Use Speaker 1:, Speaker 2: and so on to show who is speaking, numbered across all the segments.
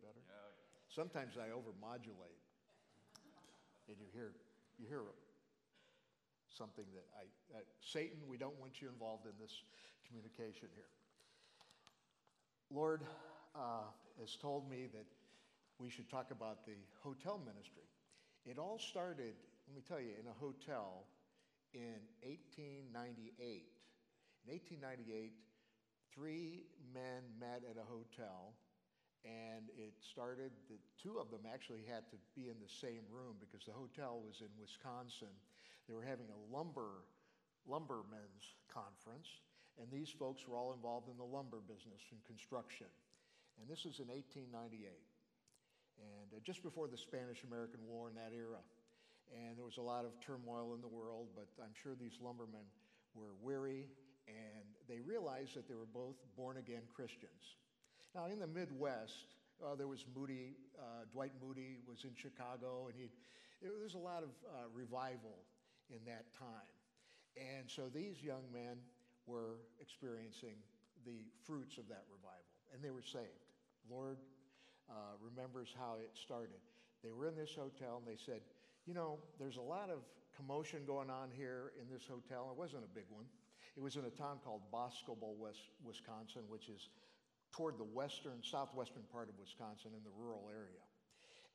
Speaker 1: better? Sometimes I overmodulate, and you hear, you hear something that I, uh, Satan, we don't want you involved in this communication here. Lord uh, has told me that we should talk about the hotel ministry. It all started, let me tell you, in a hotel in 1898. In 1898, three men met at a hotel, and it started that two of them actually had to be in the same room because the hotel was in Wisconsin. They were having a lumber lumbermen's conference, and these folks were all involved in the lumber business and construction. And this was in 1898, and uh, just before the Spanish American War in that era. And there was a lot of turmoil in the world, but I'm sure these lumbermen were weary and they realized that they were both born again Christians. Now, in the Midwest, uh, there was Moody, uh, Dwight Moody was in Chicago, and he, there was a lot of uh, revival in that time. And so these young men were experiencing the fruits of that revival, and they were saved. Lord uh, remembers how it started. They were in this hotel, and they said, You know, there's a lot of commotion going on here in this hotel. It wasn't a big one. It was in a town called Boscobel, West, Wisconsin, which is toward the western, southwestern part of Wisconsin in the rural area.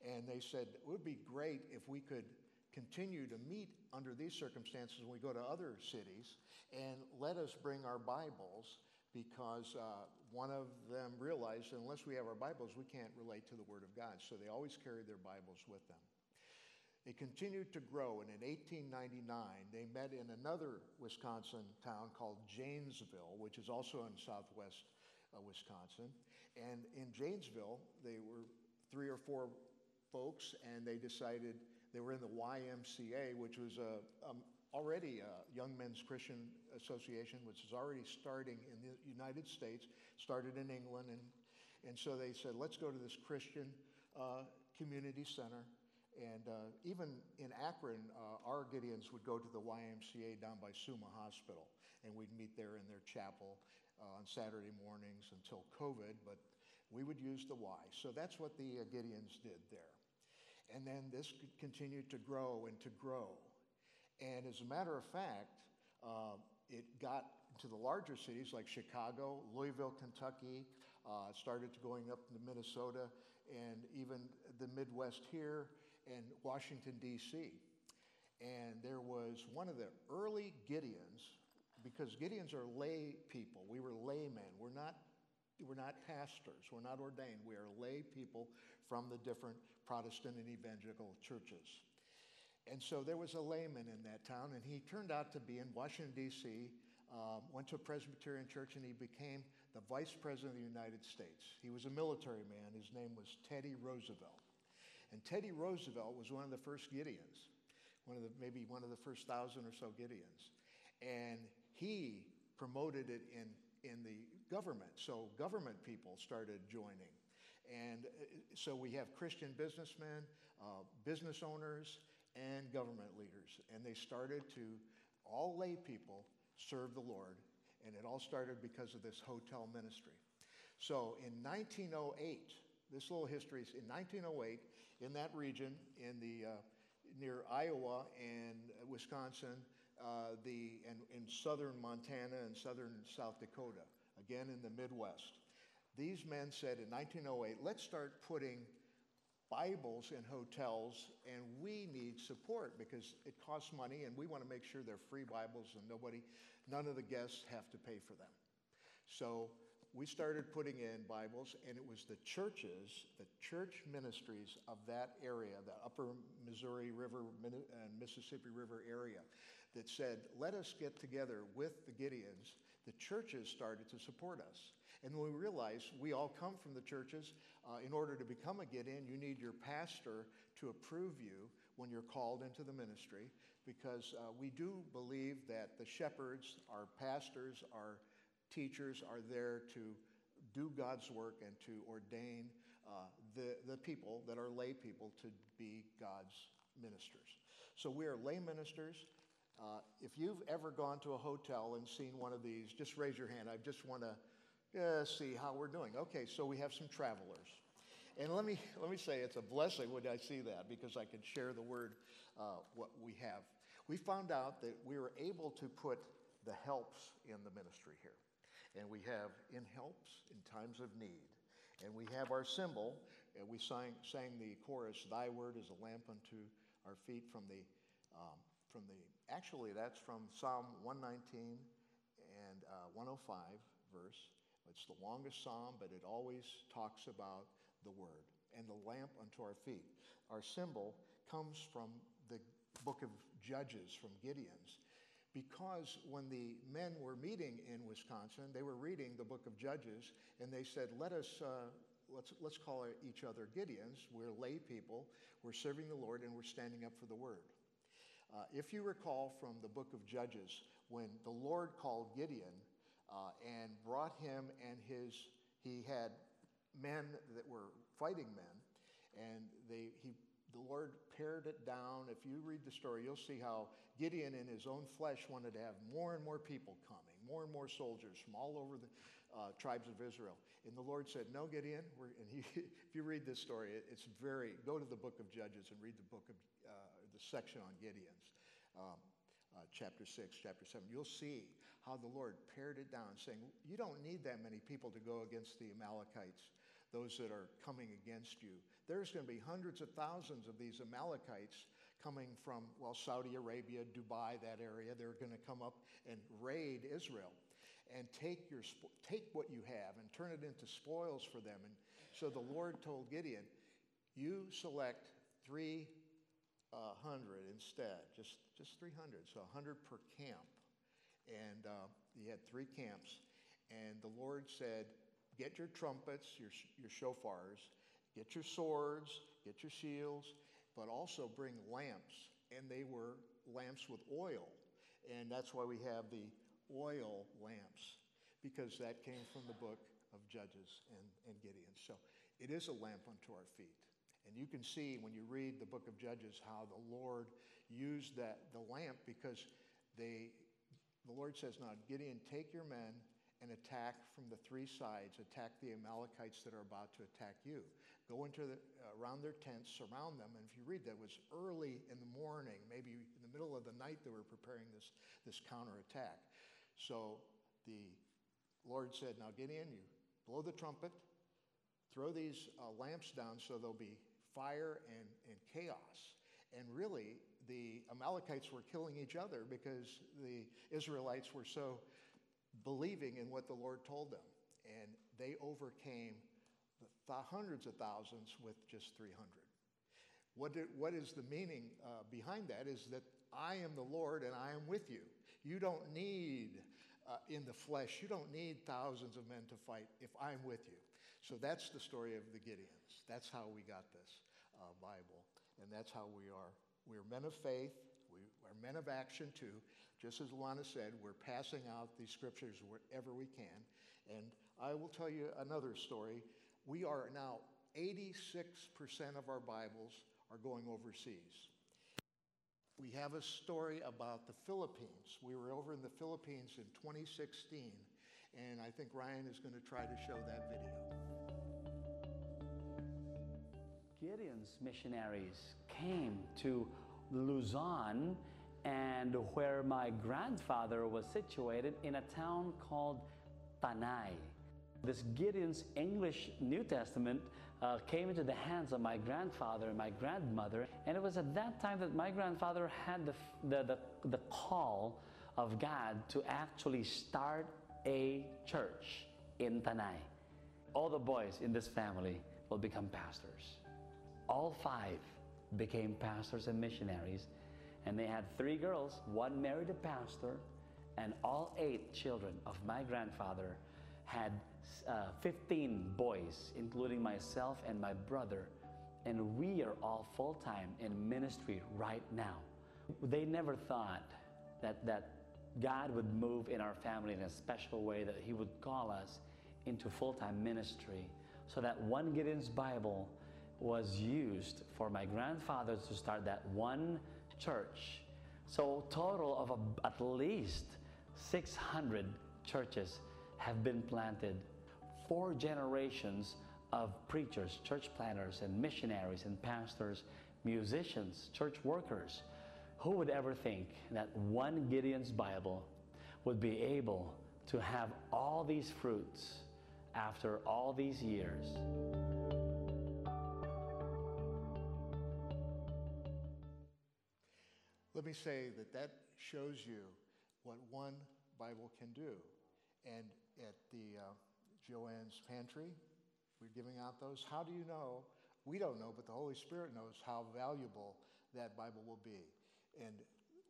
Speaker 1: And they said, it would be great if we could continue to meet under these circumstances when we go to other cities and let us bring our Bibles because uh, one of them realized unless we have our Bibles, we can't relate to the Word of God. So they always carried their Bibles with them. It continued to grow, and in 1899, they met in another Wisconsin town called Janesville, which is also in southwest uh, Wisconsin. And in Janesville, they were three or four folks, and they decided they were in the YMCA, which was a, um, already a Young Men's Christian Association, which is already starting in the United States, started in England. And, and so they said, let's go to this Christian uh, community center and uh, even in Akron, uh, our Gideons would go to the YMCA down by Summa Hospital, and we'd meet there in their chapel on Saturday mornings until COVID, but we would use the Y. So that's what the uh, Gideons did there. And then this continued to grow and to grow. And as a matter of fact, uh, it got to the larger cities like Chicago, Louisville, Kentucky, uh, started to going up into Minnesota, and even the Midwest here and Washington, D.C. And there was one of the early Gideons, because Gideons are lay people. We were laymen. We're not, we're not pastors. We're not ordained. We are lay people from the different Protestant and evangelical churches. And so there was a layman in that town, and he turned out to be in Washington, D.C., um, went to a Presbyterian church, and he became the vice president of the United States. He was a military man. His name was Teddy Roosevelt. And Teddy Roosevelt was one of the first Gideons, one of the, maybe one of the first thousand or so Gideons. And he promoted it in, in the government. So government people started joining. And uh, so we have Christian businessmen, uh, business owners, and government leaders. And they started to, all lay people, serve the Lord. And it all started because of this hotel ministry. So in 1908, this little history is in 1908, in that region, in the, uh, near Iowa and Wisconsin, uh, the, and in southern Montana and southern South Dakota, again in the Midwest. These men said in 1908, let's start putting Bibles in hotels, and we need support because it costs money, and we want to make sure they're free Bibles and nobody, none of the guests have to pay for them. So we started putting in Bibles, and it was the churches, the church ministries of that area, the upper Missouri River and Mississippi River area, that said, let us get together with the Gideons. The churches started to support us. And we realized we all come from the churches. Uh, in order to become a Gideon, you need your pastor to approve you when you're called into the ministry, because uh, we do believe that the shepherds, our pastors, our teachers are there to do God's work and to ordain uh, the, the people that are lay people to be God's ministers. So we are lay ministers. Uh, if you've ever gone to a hotel and seen one of these, just raise your hand. I just want to uh, see how we're doing. Okay, so we have some travelers. And let me, let me say it's a blessing when I see that because I can share the word, uh, what we have. We found out that we were able to put the helps in the ministry here. And we have in helps in times of need. And we have our symbol, and we sang, sang the chorus, Thy word is a lamp unto our feet from the, um, from the, actually that's from Psalm 119 and uh, 105 verse. It's the longest psalm, but it always talks about the word and the lamp unto our feet. Our symbol comes from the book of Judges, from Gideon's. Because when the men were meeting in Wisconsin, they were reading the book of Judges, and they said, Let us, uh, let's, let's call each other Gideons. We're lay people, we're serving the Lord, and we're standing up for the word. Uh, if you recall from the book of Judges, when the Lord called Gideon uh, and brought him and his, he had men that were fighting men, and they, he, the Lord pared it down. If you read the story, you'll see how Gideon, in his own flesh, wanted to have more and more people coming, more and more soldiers from all over the uh, tribes of Israel. And the Lord said, No, Gideon. and he, if you read this story, it, it's very, go to the book of Judges and read the book of, uh, the section on Gideon's. Um, uh, chapter 6, chapter 7, you'll see how the Lord pared it down, saying, You don't need that many people to go against the Amalekites, those that are coming against you. There's going to be hundreds of thousands of these Amalekites coming from, well, Saudi Arabia, Dubai, that area. They're going to come up and raid Israel and take, your, take what you have and turn it into spoils for them. And so the Lord told Gideon, You select 300 instead, just, just 300, so 100 per camp. And uh, he had three camps. And the Lord said, Get your trumpets, your, your shofars, get your swords, get your shields, but also bring lamps. And they were lamps with oil. And that's why we have the oil lamps, because that came from the book of Judges and, and Gideon. So it is a lamp unto our feet. And you can see when you read the book of Judges how the Lord used that the lamp because they the Lord says, Now Gideon, take your men and attack from the three sides, attack the Amalekites that are about to attack you. Go into the, around their tents, surround them. And if you read that, it was early in the morning, maybe in the middle of the night, they were preparing this, this counterattack. So the Lord said, Now, Gideon, you blow the trumpet, throw these uh, lamps down so there'll be fire and, and chaos. And really, the Amalekites were killing each other because the Israelites were so believing in what the Lord told them. And they overcame the th- hundreds of thousands with just 300. What, did, what is the meaning uh, behind that is that I am the Lord and I am with you. You don't need, uh, in the flesh, you don't need thousands of men to fight if I'm with you. So that's the story of the Gideons. That's how we got this uh, Bible. And that's how we are. We're men of faith. We are men of action too. Just as Lana said, we're passing out these scriptures wherever we can. And I will tell you another story. We are now 86% of our Bibles are going overseas. We have a story about the Philippines. We were over in the Philippines in 2016, and I think Ryan is going to try to show that video.
Speaker 2: Gideon's missionaries came to Luzon and where my grandfather was situated in a town called Tanay. This Gideon's English New Testament uh, came into the hands of my grandfather and my grandmother, and it was at that time that my grandfather had the, the, the, the call of God to actually start a church in Tanay. All the boys in this family will become pastors. All five became pastors and missionaries and they had three girls. One married a pastor, and all eight children of my grandfather had uh, 15 boys, including myself and my brother. And we are all full time in ministry right now. They never thought that, that God would move in our family in a special way, that He would call us into full time ministry. So that one Gideon's Bible was used for my grandfather to start that one church. So total of a, at least 600 churches have been planted. Four generations of preachers, church planners, and missionaries, and pastors, musicians, church workers. Who would ever think that one Gideon's Bible would be able to have all these fruits after all these years?
Speaker 1: Let me say that that shows you what one Bible can do. And at the uh, Joanne's Pantry, we're giving out those. How do you know? We don't know, but the Holy Spirit knows how valuable that Bible will be. And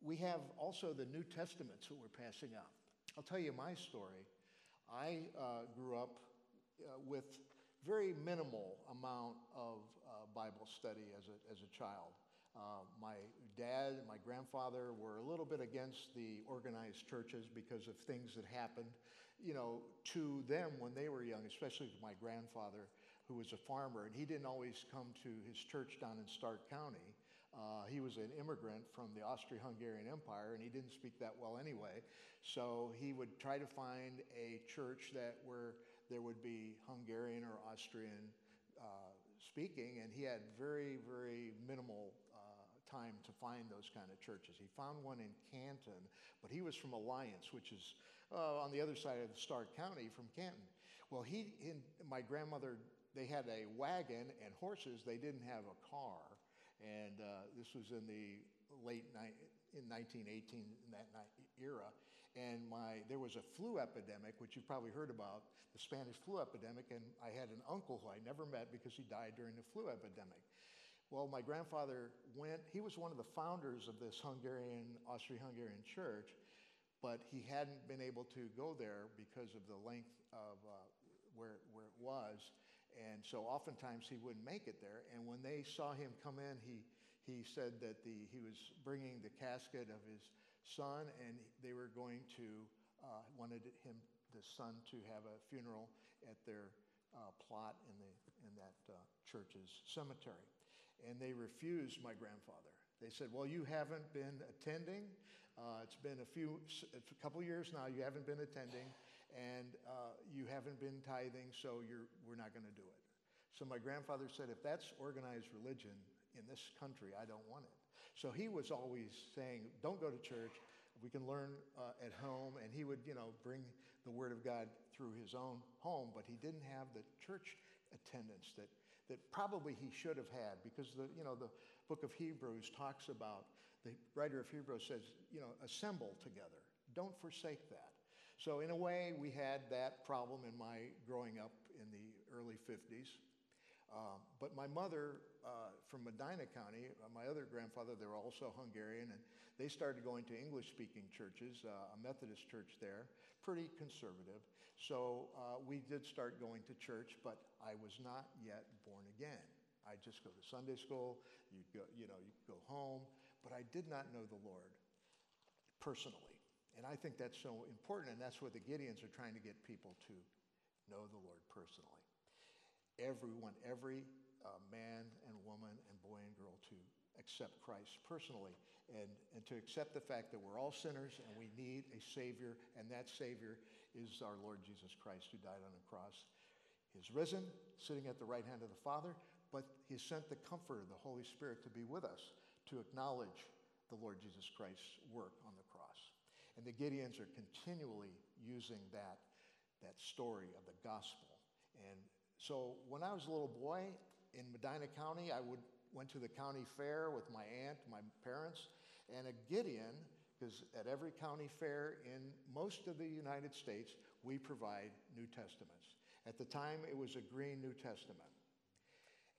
Speaker 1: we have also the New Testaments that we're passing out. I'll tell you my story. I uh, grew up uh, with very minimal amount of uh, Bible study as a, as a child. Uh, my dad and my grandfather were a little bit against the organized churches because of things that happened, you know, to them when they were young, especially to my grandfather, who was a farmer, and he didn't always come to his church down in Stark County. Uh, he was an immigrant from the Austro-Hungarian Empire, and he didn't speak that well anyway. So he would try to find a church that where there would be Hungarian or Austrian uh, speaking, and he had very, very minimal time to find those kind of churches. He found one in Canton, but he was from Alliance, which is uh, on the other side of Stark County from Canton. Well, he, in, my grandmother, they had a wagon and horses. They didn't have a car, and uh, this was in the late ni- in 1918 in that era. And my there was a flu epidemic, which you've probably heard about, the Spanish flu epidemic. And I had an uncle who I never met because he died during the flu epidemic. Well, my grandfather went, he was one of the founders of this Hungarian, Austro Hungarian church, but he hadn't been able to go there because of the length of uh, where, where it was. And so oftentimes he wouldn't make it there. And when they saw him come in, he, he said that the, he was bringing the casket of his son, and they were going to, uh, wanted him, the son, to have a funeral at their uh, plot in, the, in that uh, church's cemetery and they refused my grandfather. They said, Well, you haven't been attending. Uh, it's been a few, a couple years now, you haven't been attending, and uh, you haven't been tithing, so we're not going to do it. So my grandfather said, If that's organized religion in this country, I don't want it. So he was always saying, Don't go to church. We can learn uh, at home. And he would, you know, bring the Word of God through his own home, but he didn't have the church attendance that that probably he should have had because the, you know, the book of Hebrews talks about, the writer of Hebrews says, you know, assemble together. Don't forsake that. So in a way, we had that problem in my growing up in the early 50s. Uh, but my mother uh, from Medina County, uh, my other grandfather, they were also Hungarian, and they started going to English speaking churches, uh, a Methodist church there, pretty conservative. So uh, we did start going to church, but I was not yet born again. I just go to Sunday school, you go, you know, you go home, but I did not know the Lord personally. And I think that's so important, and that's what the Gideons are trying to get people to know the Lord personally. Everyone, every uh, man and woman and boy and girl to accept Christ personally and, and to accept the fact that we're all sinners and we need a Savior, and that Savior is our Lord Jesus Christ who died on the cross. He's risen, sitting at the right hand of the Father, but He sent the Comforter, the Holy Spirit, to be with us to acknowledge the Lord Jesus Christ's work on the cross. And the Gideons are continually using that, that story of the gospel. And so when I was a little boy in Medina County, I would, went to the county fair with my aunt, my parents, and a Gideon because at every county fair in most of the United States, we provide New Testaments. At the time, it was a green New Testament.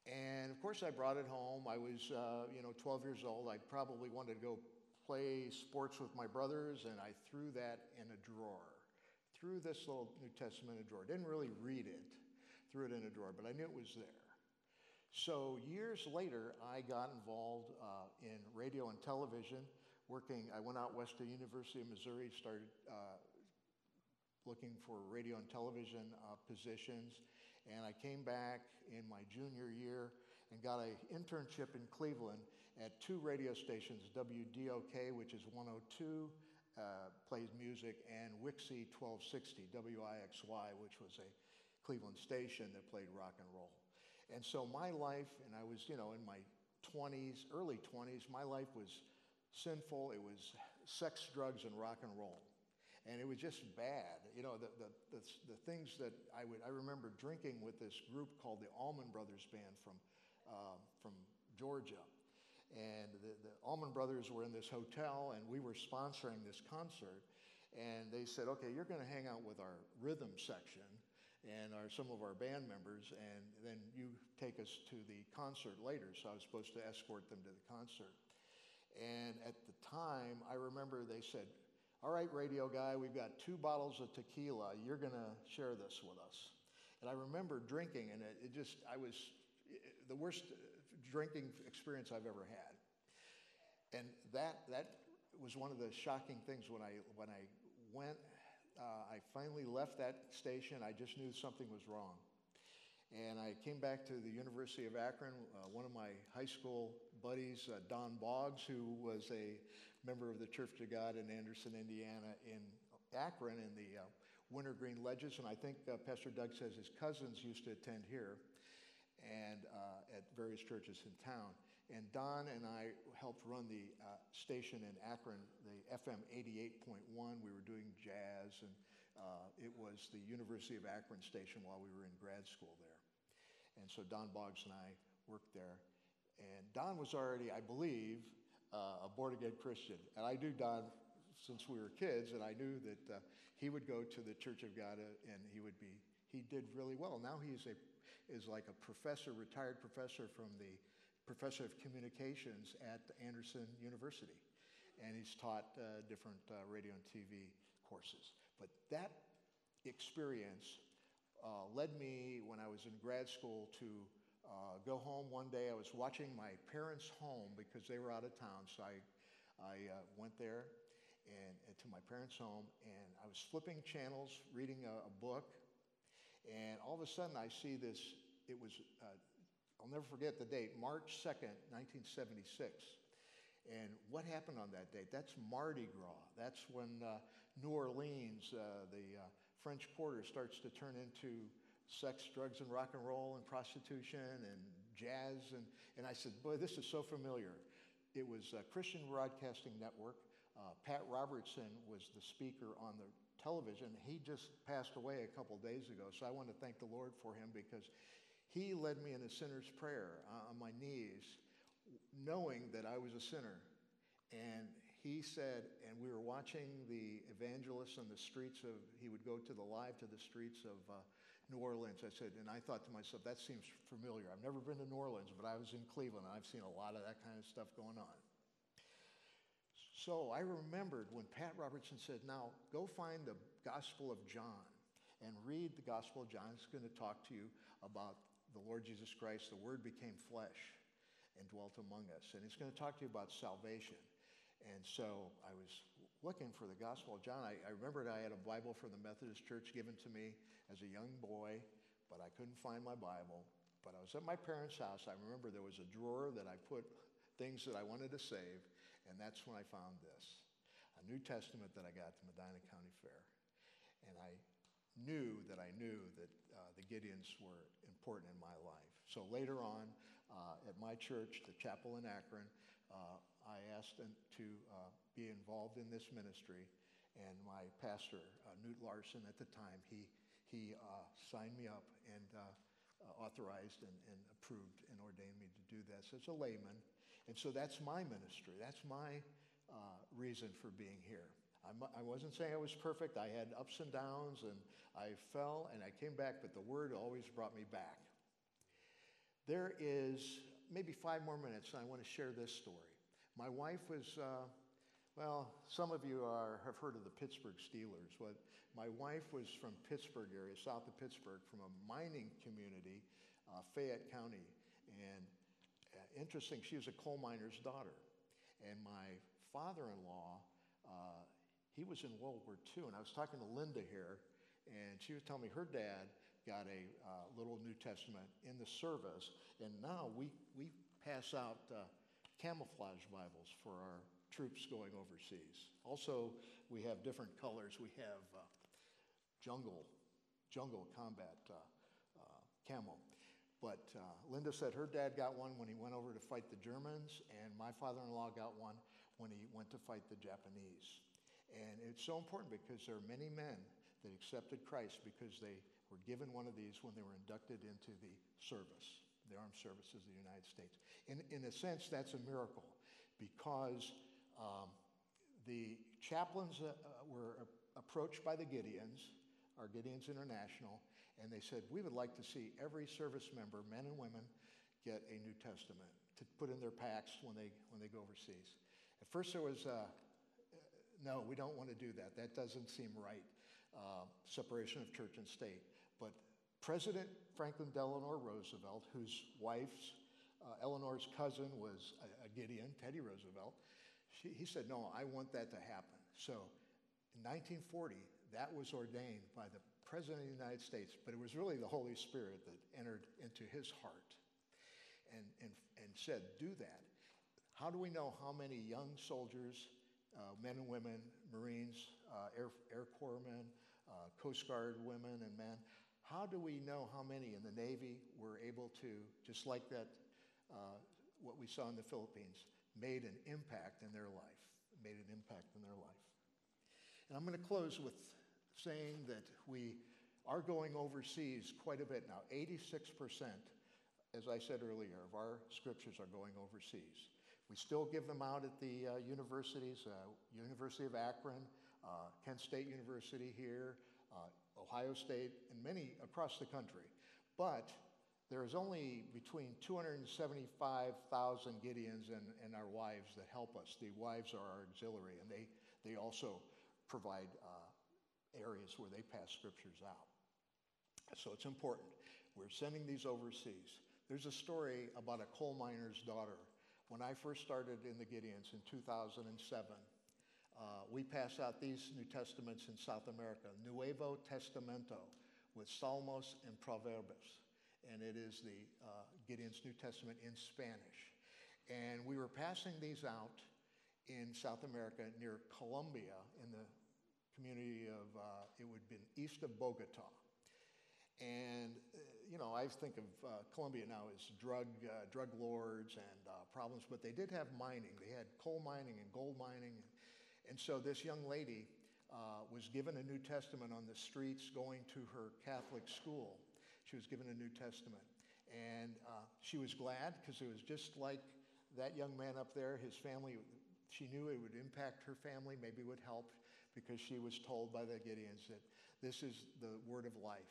Speaker 1: And of course, I brought it home. I was, uh, you know, 12 years old. I probably wanted to go play sports with my brothers, and I threw that in a drawer. Threw this little New Testament in a drawer. Didn't really read it. Threw it in a drawer, but I knew it was there. So years later, I got involved uh, in radio and television working, I went out west to University of Missouri, started uh, looking for radio and television uh, positions, and I came back in my junior year and got an internship in Cleveland at two radio stations, WDOK, which is 102, uh, plays music, and WIXY 1260, WIXY, which was a Cleveland station that played rock and roll. And so my life, and I was, you know, in my 20s, early 20s, my life was sinful. It was sex, drugs, and rock and roll. And it was just bad. You know, the, the, the, the things that I would, I remember drinking with this group called the Allman Brothers Band from, uh, from Georgia. And the, the Allman Brothers were in this hotel, and we were sponsoring this concert. And they said, okay, you're going to hang out with our rhythm section and our, some of our band members, and then you take us to the concert later. So I was supposed to escort them to the concert. And at the time, I remember they said, All right, radio guy, we've got two bottles of tequila. You're going to share this with us. And I remember drinking, and it, it just, I was the worst drinking experience I've ever had. And that, that was one of the shocking things when I, when I went uh, I finally left that station. I just knew something was wrong. And I came back to the University of Akron. Uh, one of my high school buddies, uh, Don Boggs, who was a member of the Church of God in Anderson, Indiana, in Akron in the uh, Wintergreen Ledges. And I think uh, Pastor Doug says his cousins used to attend here and uh, at various churches in town. And Don and I helped run the uh, station in Akron, the FM 88.1. We were doing jazz, and uh, it was the University of Akron station while we were in grad school there. And so Don Boggs and I worked there. And Don was already, I believe, uh, a born again Christian. And I knew Don since we were kids, and I knew that uh, he would go to the Church of God uh, and he would be, he did really well. Now he is, a, is like a professor, retired professor from the professor of communications at Anderson University, and he's taught uh, different uh, radio and TV courses. But that experience uh, led me, when I was in grad school, to uh, go home one day. I was watching my parents' home because they were out of town, so I, I uh, went there and, and, to my parents' home, and I was flipping channels, reading a, a book, and all of a sudden I see this. It was uh, I'll never forget the date, March 2nd, 1976. And what happened on that date? That's Mardi Gras. That's when uh, New Orleans, uh, the uh, French Quarter, starts to turn into sex, drugs, and rock and roll, and prostitution, and jazz. And, and I said, Boy, this is so familiar. It was Christian Broadcasting Network. Uh, Pat Robertson was the speaker on the television. He just passed away a couple days ago, so I want to thank the Lord for him because he led me in a sinner's prayer uh, on my knees, knowing that I was a sinner. And he said, and we were watching the evangelists on the streets of, he would go to the live to the streets of uh, New Orleans. I said, and I thought to myself, that seems familiar. I've never been to New Orleans, but I was in Cleveland. And I've seen a lot of that kind of stuff going on. So I remembered when Pat Robertson said, now go find the Gospel of John and read the Gospel of John. It's going to talk to you about the Lord Jesus Christ, the Word became flesh and dwelt among us. And he's going to talk to you about salvation. And so I was looking for the Gospel of John. I, I remembered I had a Bible from the Methodist Church given to me as a young boy, but I couldn't find my Bible. But I was at my parents' house. I remember there was a drawer that I put things that I wanted to save, and that's when I found this a New Testament that I got at the Medina County Fair. And I knew that I knew that uh, the Gideons were important in my life. So later on, uh, at my church, the chapel in Akron, uh, I asked to uh, be involved in this ministry. And my pastor, uh, Knute Larson, at the time, he, he uh, signed me up and authorized and, and, approved and ordained me to do this as a layman. And so that's my ministry. That's my reason for being here. I was not saying I was perfect. I had ups and downs, and I fell and I came back, but the word always brought me back. There is maybe five more minutes, and I want to share this story. My wife was, uh, well, some of you are, have heard of the Pittsburgh Steelers. But my wife was from Pittsburgh area, south of Pittsburgh, from a mining community, uh, Fayette County. And uh, interesting, she was a coal miner's daughter. And my father in law, uh, he was in World War II, and I was talking to Linda here, and she was telling me her dad got a uh, little New Testament in the service, and now we, we pass out uh, camouflage Bibles for our troops going overseas. Also, we have different colors. We have uh, jungle, jungle combat uh, camel. But uh, Linda said her dad got one when he went over to fight the Germans, and my father in law got one when he went to fight the Japanese. And it's so important because there are many men that accepted Christ because they were given one of these when they were inducted into the service, the armed services of the United States. In, in a sense, that's a miracle because um, the chaplains uh, were approached by the Gideons, our Gideons International, and they said, We would like to see every service member, men and women, get a New Testament to put in their packs when they, when they go overseas. At first, there was, uh, no, we don't want to do that. That doesn't seem right. Uh, separation of church and state. But President Franklin Delano Roosevelt, whose wife's uh, Eleanor's cousin was a, a Gideon, Teddy Roosevelt, she, he said, No, I want that to happen. So in 1940, that was ordained by the President of the United States, but it was really the Holy Spirit that entered into his heart and, and, and said, Do that. How do we know how many young soldiers, uh, men and women, Marines, uh, Air, Air Corpsmen, uh, Coast Guard women and men, how do we know how many in the Navy were able to, just like that, uh, what we saw in the Philippines, made an impact in their life, made an impact in their life? And I'm going to close with saying that we are going overseas quite a bit now. 86%, as I said earlier, of our scriptures are going overseas. We still give them out at the uh, universities, uh, University of Akron, uh, Kent State University here, uh, Ohio State, and many across the country. But there is only between 275,000 Gideons and, and our wives that help us. The wives are our auxiliary, and they, they also provide uh, areas where they pass scriptures out. So it's important. We're sending these overseas. There's a story about a coal miner's daughter. When I first started in the Gideons in 2007, uh, we passed out these New Testaments in South America, Nuevo Testamento, with Salmos and Proverbs. And it is the uh, Gideon's New Testament in Spanish. And we were passing these out in South America near Colombia in the community of, uh, it would have been east of Bogota. And, uh, you know, I think of uh, Colombia now as drug, uh, drug lords and uh, problems, but they did have mining. They had coal mining and gold mining. And so this young lady uh, was given a New Testament on the streets going to her Catholic school. She was given a New Testament. And she was glad because it was just like that young man up there, his family, she knew it would impact her family, maybe would help because she was told by the Gideons that this is the word of life.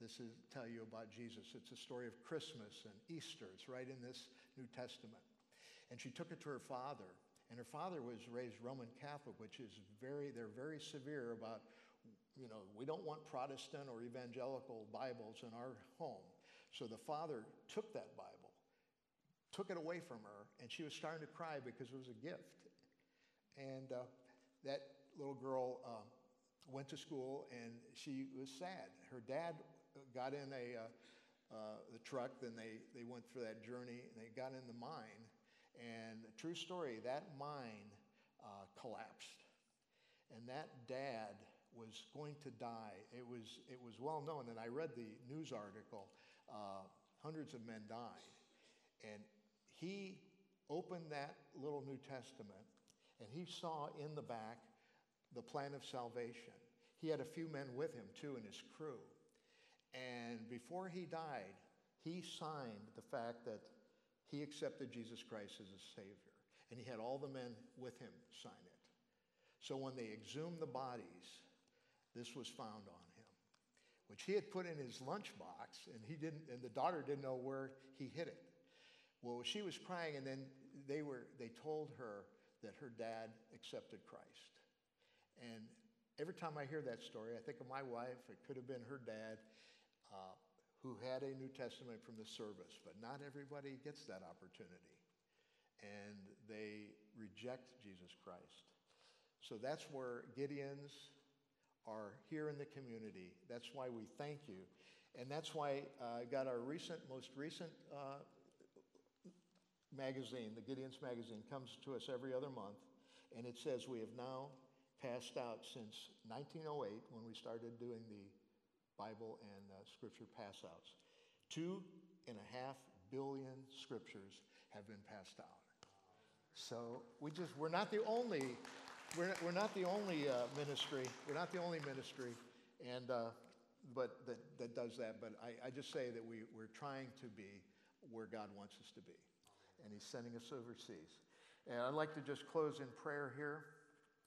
Speaker 1: This is tell you about Jesus. It's a story of Christmas and Easter. It's right in this New Testament. And she took it to her father. And her father was raised Roman Catholic, which is very, they're very severe about, you know, we don't want Protestant or evangelical Bibles in our home. So the father took that Bible, took it away from her, and she was starting to cry because it was a gift. And uh, that little girl um, went to school and she was sad. Her dad got in a, uh, uh, the truck, then they, they went for that journey and they got in the mine. And the true story, that mine uh, collapsed. And that dad was going to die. It was, it was well known, and I read the news article. Uh, hundreds of men died. And he opened that little New Testament and he saw in the back the plan of salvation. He had a few men with him too in his crew. And before he died, he signed the fact that he accepted Jesus Christ as his Savior. And he had all the men with him sign it. So when they exhumed the bodies, this was found on him, which he had put in his lunchbox, and he didn't, and the daughter didn't know where he hid it. Well, she was crying, and then they were they told her that her dad accepted Christ. And every time I hear that story, I think of my wife. It could have been her dad, uh, who had a New Testament from the service, but not everybody gets that opportunity. And they reject Jesus Christ. So that's where Gideons are here in the community. That's why we thank you. And that's why I uh, got our recent, most recent uh, magazine, the Gideons magazine, comes to us every other month. And it says, We have now passed out since 1908 when we started doing the Bible and uh, Scripture pass outs. Two and a half billion scriptures have been passed down. So we just, we're not the only, we're, we're not the only uh, ministry, we're not the only ministry, and, uh, but that, that does that. But I, I just say that we, we're trying to be where God wants us to be. And He's sending us overseas. And I'd like to just close in prayer here.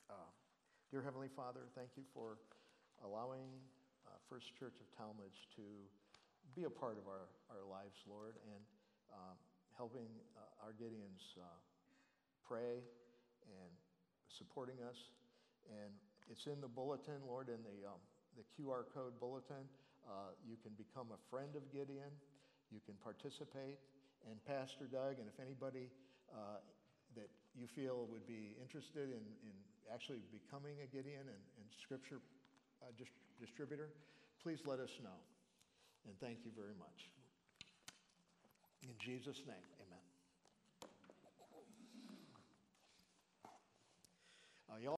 Speaker 1: Uh, dear Heavenly Father, thank you for allowing First Church of Tallmadge to be a part of our, our lives, Lord, and um, helping uh, our Gideons uh, pray and supporting us. And it's in the bulletin, Lord, in the, um, the QR code bulletin. Uh, you can become a friend of Gideon. You can participate. And Pastor Doug, and if anybody uh, that you feel would be interested in, in actually becoming a Gideon and, and scripture uh, dis- distributor, please let us know. And thank you very much. In Jesus' name, amen. Uh, y'all